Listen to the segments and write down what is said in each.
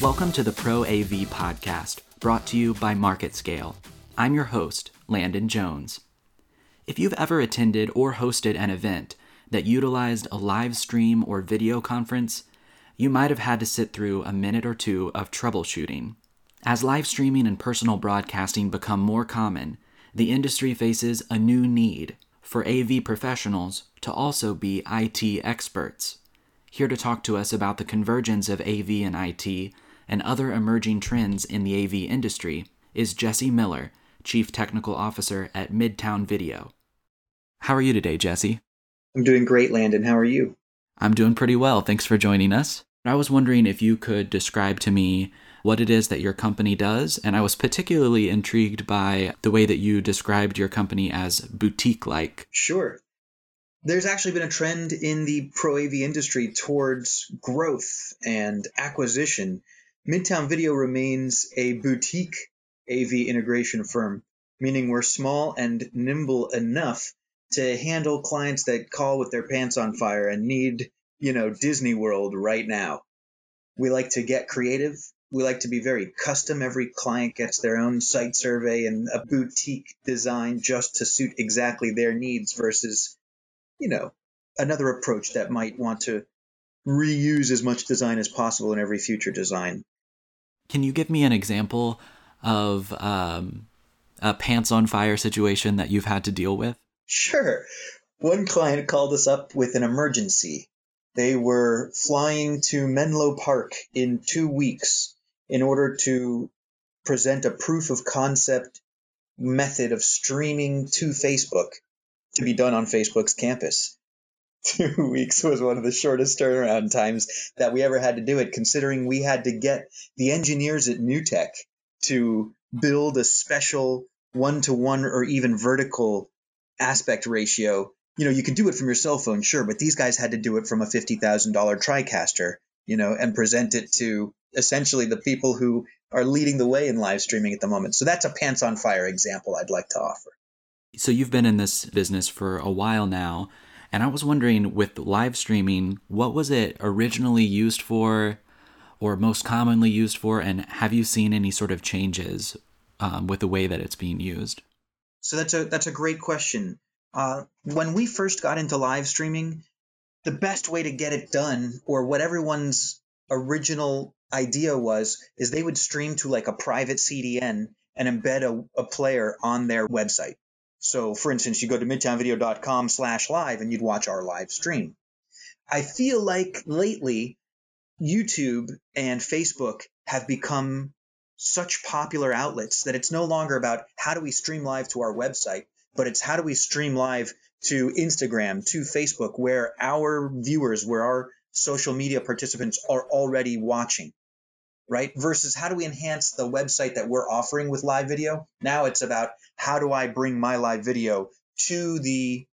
Welcome to the Pro AV podcast, brought to you by MarketScale. I'm your host, Landon Jones. If you've ever attended or hosted an event that utilized a live stream or video conference, you might have had to sit through a minute or two of troubleshooting. As live streaming and personal broadcasting become more common, the industry faces a new need for AV professionals to also be IT experts. Here to talk to us about the convergence of AV and IT and other emerging trends in the AV industry is Jesse Miller, Chief Technical Officer at Midtown Video. How are you today, Jesse? I'm doing great, Landon. How are you? I'm doing pretty well. Thanks for joining us. I was wondering if you could describe to me what it is that your company does, and I was particularly intrigued by the way that you described your company as boutique like. Sure. There's actually been a trend in the pro AV industry towards growth and acquisition. Midtown Video remains a boutique AV integration firm, meaning we're small and nimble enough to handle clients that call with their pants on fire and need, you know, Disney World right now. We like to get creative. We like to be very custom. Every client gets their own site survey and a boutique design just to suit exactly their needs versus, you know, another approach that might want to reuse as much design as possible in every future design. Can you give me an example of um, a pants on fire situation that you've had to deal with? Sure. One client called us up with an emergency. They were flying to Menlo Park in two weeks in order to present a proof of concept method of streaming to Facebook to be done on Facebook's campus. Two weeks was one of the shortest turnaround times that we ever had to do it, considering we had to get the engineers at NewTek to build a special one to one or even vertical aspect ratio. You know, you can do it from your cell phone, sure, but these guys had to do it from a $50,000 TriCaster, you know, and present it to essentially the people who are leading the way in live streaming at the moment. So that's a pants on fire example I'd like to offer. So you've been in this business for a while now, and I was wondering with live streaming, what was it originally used for or most commonly used for, and have you seen any sort of changes um, with the way that it's being used? So that's a that's a great question. Uh, when we first got into live streaming, the best way to get it done, or what everyone's original idea was, is they would stream to like a private CDN and embed a, a player on their website. So, for instance, you go to midtownvideo.com slash live and you'd watch our live stream. I feel like lately YouTube and Facebook have become such popular outlets that it's no longer about how do we stream live to our website, but it's how do we stream live to Instagram, to Facebook, where our viewers, where our social media participants are already watching, right? Versus how do we enhance the website that we're offering with live video? Now it's about how do I bring my live video to the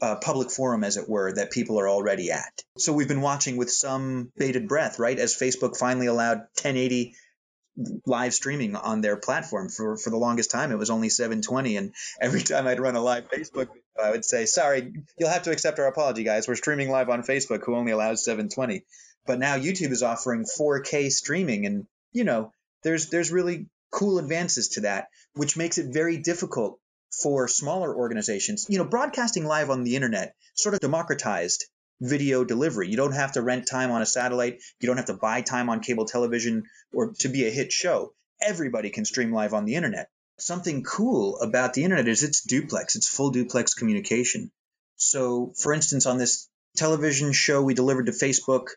uh, public forum, as it were, that people are already at. So we've been watching with some bated breath, right? As Facebook finally allowed 1080 live streaming on their platform for, for the longest time. It was only 720. And every time I'd run a live Facebook I would say, sorry, you'll have to accept our apology, guys. We're streaming live on Facebook, who only allows 720. But now YouTube is offering 4K streaming. And, you know, there's, there's really cool advances to that, which makes it very difficult for smaller organizations. You know, broadcasting live on the internet sort of democratized video delivery. You don't have to rent time on a satellite. You don't have to buy time on cable television or to be a hit show. Everybody can stream live on the internet. Something cool about the internet is it's duplex, it's full duplex communication. So, for instance, on this television show we delivered to Facebook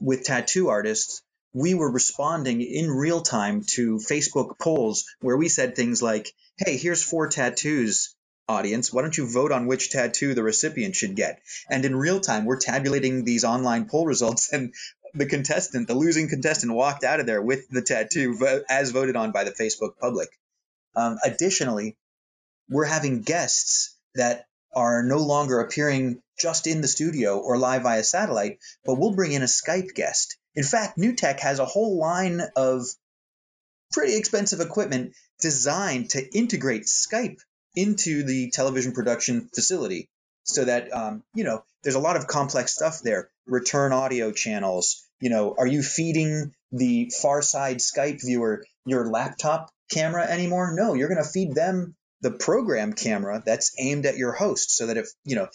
with tattoo artists, we were responding in real time to Facebook polls where we said things like, hey, here's four tattoos audience, why don't you vote on which tattoo the recipient should get? And in real time, we're tabulating these online poll results, and the contestant, the losing contestant, walked out of there with the tattoo as voted on by the Facebook public. Um, additionally, we're having guests that are no longer appearing just in the studio or live via satellite, but we'll bring in a Skype guest. In fact, NewTek has a whole line of pretty expensive equipment designed to integrate Skype into the television production facility so that um, you know there's a lot of complex stuff there return audio channels you know are you feeding the far side Skype viewer your laptop camera anymore. No, you're going to feed them the program camera that's aimed at your host so that if, you know,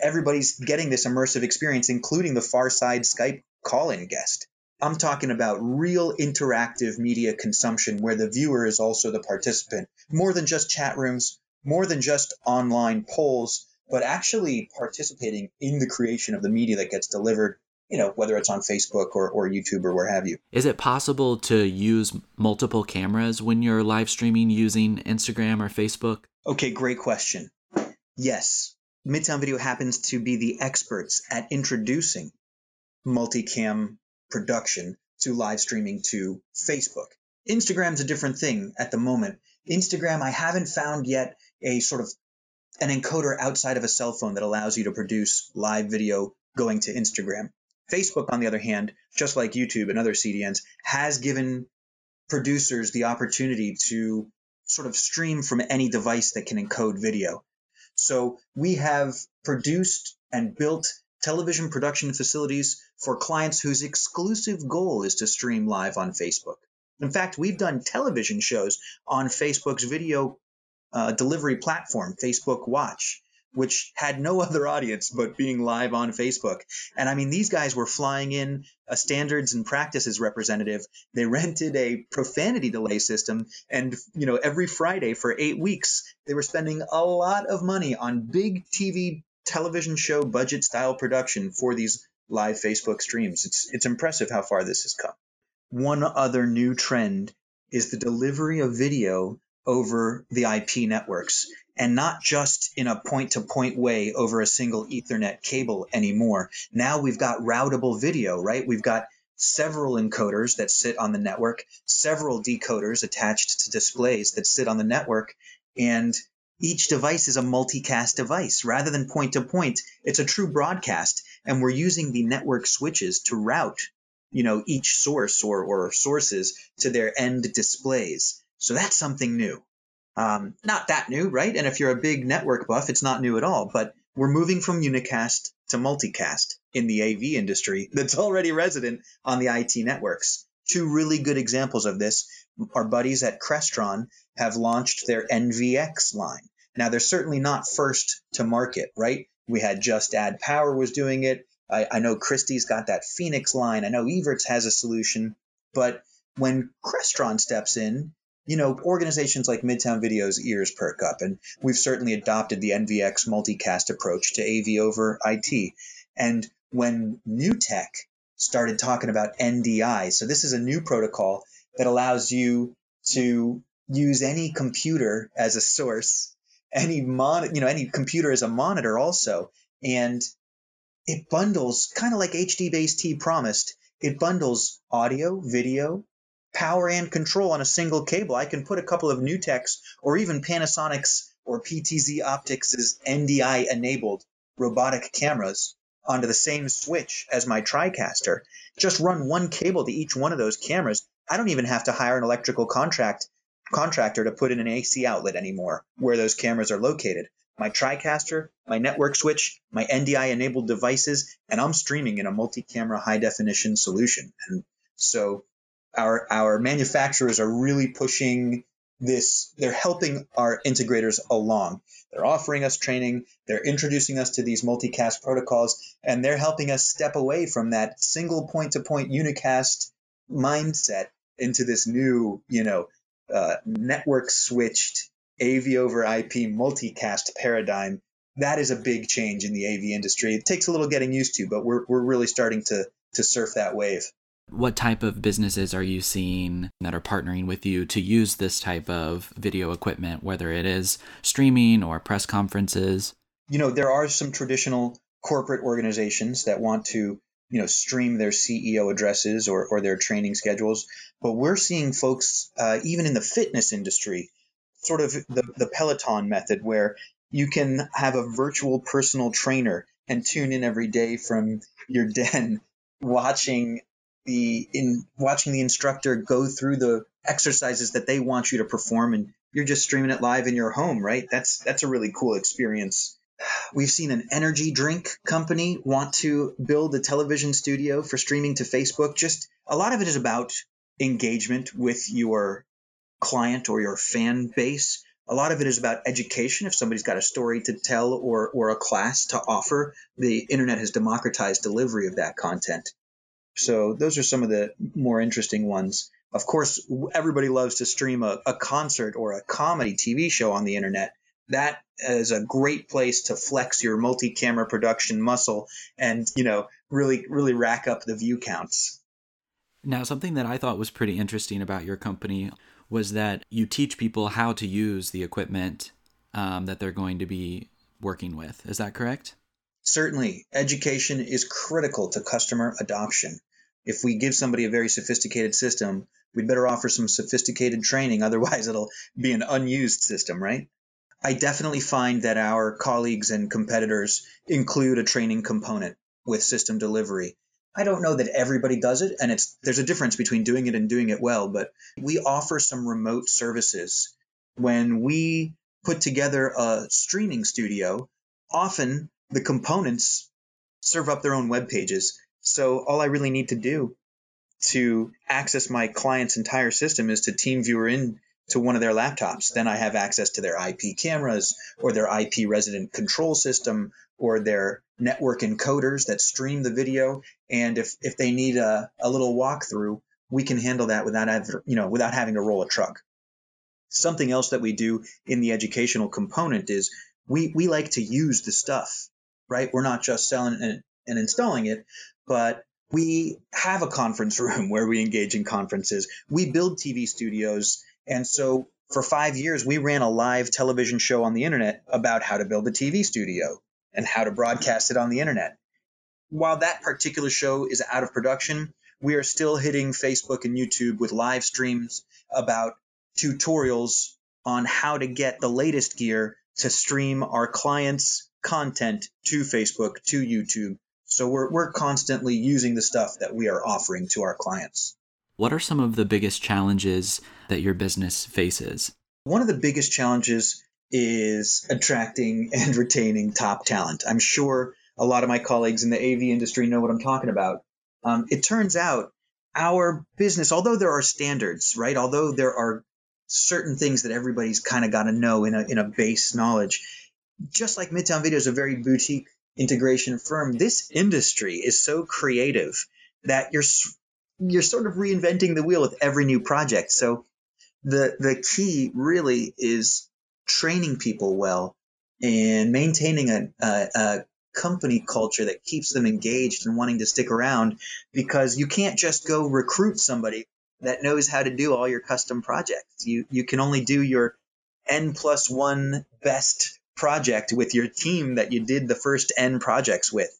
everybody's getting this immersive experience, including the far side Skype call in guest. I'm talking about real interactive media consumption where the viewer is also the participant, more than just chat rooms, more than just online polls, but actually participating in the creation of the media that gets delivered you know, whether it's on Facebook or, or YouTube or where have you. Is it possible to use multiple cameras when you're live streaming using Instagram or Facebook? Okay, great question. Yes. Midtown Video happens to be the experts at introducing multicam production to live streaming to Facebook. Instagram's a different thing at the moment. Instagram, I haven't found yet a sort of an encoder outside of a cell phone that allows you to produce live video going to Instagram. Facebook, on the other hand, just like YouTube and other CDNs, has given producers the opportunity to sort of stream from any device that can encode video. So we have produced and built television production facilities for clients whose exclusive goal is to stream live on Facebook. In fact, we've done television shows on Facebook's video uh, delivery platform, Facebook Watch which had no other audience but being live on Facebook. And I mean, these guys were flying in a standards and practices representative. They rented a profanity delay system. And, you know, every Friday for eight weeks, they were spending a lot of money on big TV television show budget style production for these live Facebook streams. It's, it's impressive how far this has come. One other new trend is the delivery of video over the IP networks and not just in a point to point way over a single Ethernet cable anymore. Now we've got routable video, right? We've got several encoders that sit on the network, several decoders attached to displays that sit on the network, and each device is a multicast device. Rather than point to point, it's a true broadcast, and we're using the network switches to route, you know, each source or, or sources to their end displays. So that's something new. Um, not that new, right? And if you're a big network buff, it's not new at all. But we're moving from unicast to multicast in the AV industry that's already resident on the IT networks. Two really good examples of this. Our buddies at Crestron have launched their NVX line. Now, they're certainly not first to market, right? We had Just Add Power was doing it. I, I know Christie's got that Phoenix line. I know Evertz has a solution. But when Crestron steps in, you know, organizations like Midtown Video's ears perk up, and we've certainly adopted the NVX multicast approach to AV over IT. And when NewTek started talking about NDI, so this is a new protocol that allows you to use any computer as a source, any mon, you know, any computer as a monitor also, and it bundles kind of like HD Base T promised. It bundles audio, video, power and control on a single cable. I can put a couple of NewTeks or even Panasonic's or PTZ Optics' NDI enabled robotic cameras onto the same switch as my TriCaster. Just run one cable to each one of those cameras. I don't even have to hire an electrical contract contractor to put in an AC outlet anymore where those cameras are located. My TriCaster, my network switch, my NDI enabled devices, and I'm streaming in a multi-camera high definition solution. And so our our manufacturers are really pushing this they're helping our integrators along. They're offering us training they're introducing us to these multicast protocols and they're helping us step away from that single point to point unicast mindset into this new you know uh, network switched av over ip multicast paradigm. That is a big change in the av industry. It takes a little getting used to but we're, we're really starting to to surf that wave what type of businesses are you seeing that are partnering with you to use this type of video equipment, whether it is streaming or press conferences? You know, there are some traditional corporate organizations that want to, you know, stream their CEO addresses or, or their training schedules. But we're seeing folks, uh, even in the fitness industry, sort of the, the Peloton method where you can have a virtual personal trainer and tune in every day from your den watching the in watching the instructor go through the exercises that they want you to perform and you're just streaming it live in your home right that's that's a really cool experience We've seen an energy drink company want to build a television studio for streaming to Facebook. Just a lot of it is about engagement with your client or your fan base. A lot of it is about education. If somebody's got a story to tell or, or a class to offer, the internet has democratized delivery of that content. So those are some of the more interesting ones. Of course, everybody loves to stream a, a concert or a comedy TV show on the internet. That is a great place to flex your multi-camera production muscle and, you know, really, really rack up the view counts. Now, something that I thought was pretty interesting about your company was that you teach people how to use the equipment um, that they're going to be working with. Is that correct? Certainly, education is critical to customer adoption. If we give somebody a very sophisticated system, we'd better offer some sophisticated training, otherwise, it'll be an unused system, right? I definitely find that our colleagues and competitors include a training component with system delivery. I don't know that everybody does it, and it's there's a difference between doing it and doing it well, but we offer some remote services. When we put together a streaming studio, often the components serve up their own web pages. So all I really need to do to access my client's entire system is to TeamViewer in to one of their laptops. Then I have access to their IP cameras or their IP resident control system or their network encoders that stream the video. And if, if they need a, a little walkthrough, we can handle that without ever, you know without having to roll a truck. Something else that we do in the educational component is we, we like to use the stuff right? We're not just selling and, and installing it, but we have a conference room where we engage in conferences. We build TV studios. And so for five years, we ran a live television show on the internet about how to build a TV studio and how to broadcast it on the internet. While that particular show is out of production, we are still hitting Facebook and YouTube with live streams about tutorials on how to get the latest gear to stream our clients' content to Facebook, to YouTube. So we're, we're constantly using the stuff that we are offering to our clients. What are some of the biggest challenges that your business faces? One of the biggest challenges is attracting and retaining top talent. I'm sure a lot of my colleagues in the AV industry know what I'm talking about. Um, it turns out our business, although there are standards, right? Although there are certain things that everybody's kind of got to know in a, in a base knowledge, just like Midtown Video is a very boutique integration firm, this industry is so creative that you're you're sort of reinventing the wheel with every new project. So the the key really is training people well and maintaining a, a, a company culture that keeps them engaged and wanting to stick around because you can't just go recruit somebody that knows how to do all your custom projects. You you can only do your n plus one best project with your team that you did the first N projects with.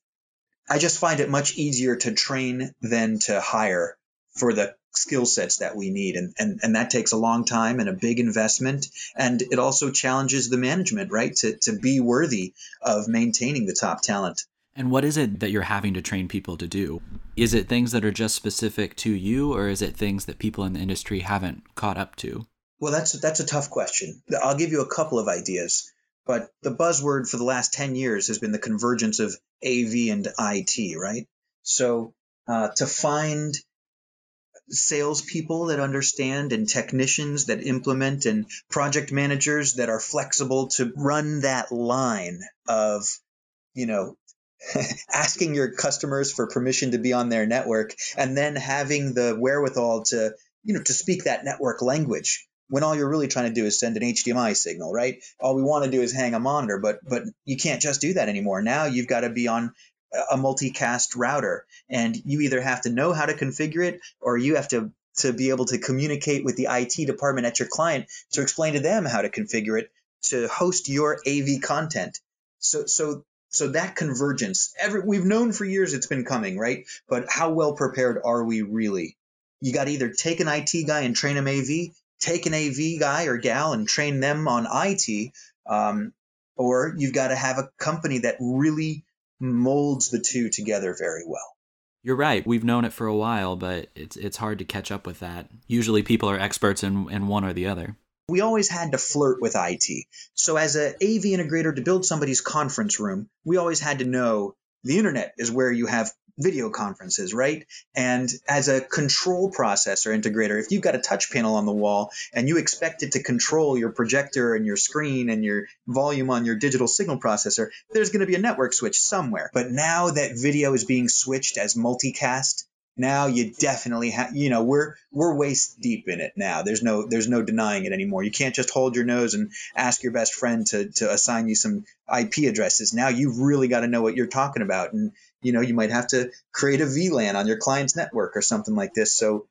I just find it much easier to train than to hire for the skill sets that we need. And, and, and that takes a long time and a big investment. And it also challenges the management, right? To, to be worthy of maintaining the top talent. And what is it that you're having to train people to do? Is it things that are just specific to you, or is it things that people in the industry haven't caught up to? Well, that's that's a tough question. I'll give you a couple of ideas. But the buzzword for the last 10 years has been the convergence of AV and IT, right? So uh, to find salespeople that understand and technicians that implement and project managers that are flexible to run that line of, you know, asking your customers for permission to be on their network and then having the wherewithal to, you know, to speak that network language when all you're really trying to do is send an HDMI signal, right? All we want to do is hang a monitor, but but you can't just do that anymore. Now you've got to be on a multicast router, and you either have to know how to configure it, or you have to to be able to communicate with the IT department at your client to explain to them how to configure it to host your AV content. So so so that convergence, every we've known for years it's been coming, right? But how well prepared are we really? You got to either take an IT guy and train him AV, take an AV guy or gal and train them on IT, um, or you've got to have a company that really molds the two together very well. You're right. We've known it for a while, but it's it's hard to catch up with that. Usually, people are experts in in one or the other. we always had to flirt with IT. So as an AV integrator to build somebody's conference room, we always had to know the internet is where you have video conferences, right? And as a control processor integrator, if you've got a touch panel on the wall and you expect it to control your projector and your screen and your volume on your digital signal processor, there's going to be a network switch somewhere. But now that video is being switched as multicast, now you definitely have you know we're we're waist deep in it now. There's no there's no denying it anymore. You can't just hold your nose and ask your best friend to to assign you some ip addresses. Now you've really got to know what you're talking about and you know you might have to create a vlan on your client's network or something like this. So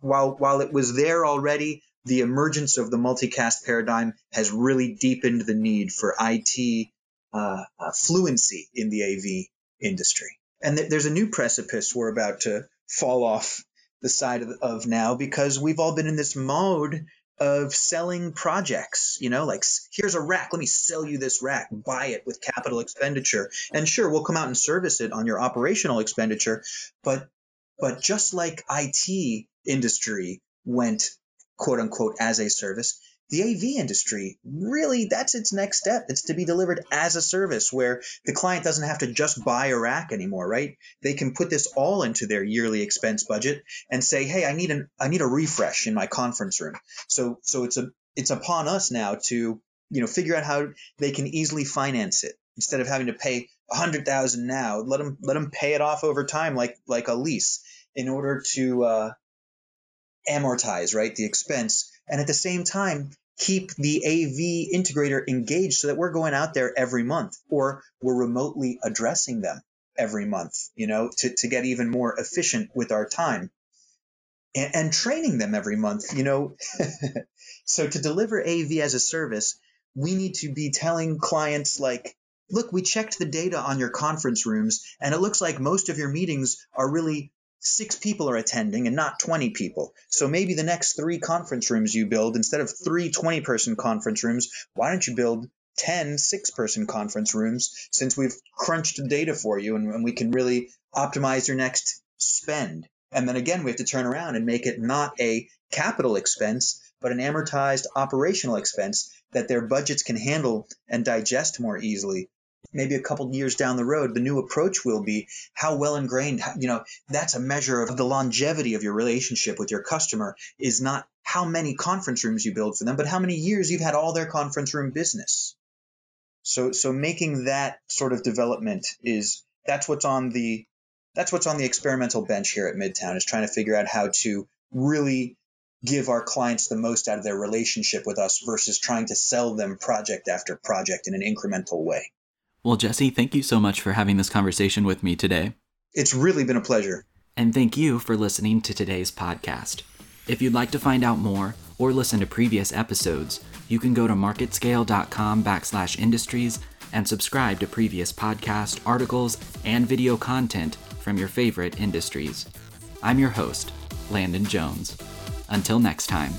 while while it was there already the emergence of the multicast paradigm has really deepened the need for it uh, uh, fluency in the av industry. And th- there's a new precipice we're about to fall off the side of, of now because we've all been in this mode of selling projects, you know, like here's a rack, let me sell you this rack, buy it with capital expenditure. And sure, we'll come out and service it on your operational expenditure, but but just like IT industry went quote unquote as a service, the AV industry really that's its next step. It's to be delivered as a service where the client doesn't have to just buy a rack anymore, right? They can put this all into their yearly expense budget and say, "Hey, I need an I need a refresh in my conference room." So so it's a it's upon us now to you know figure out how they can easily finance it instead of having to pay a hundred thousand now. Let them let them pay it off over time like like a lease in order to uh, amortize right the expense and at the same time keep the AV integrator engaged so that we're going out there every month or we're remotely addressing them every month, you know, to, to get even more efficient with our time and, and training them every month, you know. so to deliver AV as a service, we need to be telling clients like, look, we checked the data on your conference rooms and it looks like most of your meetings are really six people are attending and not 20 people. So maybe the next three conference rooms you build, instead of three 20 person conference rooms, why don't you build 10 six person conference rooms since we've crunched the data for you and, and we can really optimize your next spend. And then again, we have to turn around and make it not a capital expense, but an amortized operational expense that their budgets can handle and digest more easily maybe a couple years down the road, the new approach will be how well ingrained, you know, that's a measure of the longevity of your relationship with your customer is not how many conference rooms you build for them, but how many years you've had all their conference room business. So, so making that sort of development is, that's what's on the, that's what's on the experimental bench here at Midtown is trying to figure out how to really give our clients the most out of their relationship with us versus trying to sell them project after project in an incremental way. Well, Jesse, thank you so much for having this conversation with me today. It's really been a pleasure. And thank you for listening to today's podcast. If you'd like to find out more or listen to previous episodes, you can go to marketscale.com backslash industries and subscribe to previous podcast, articles, and video content from your favorite industries. I'm your host, Landon Jones. Until next time.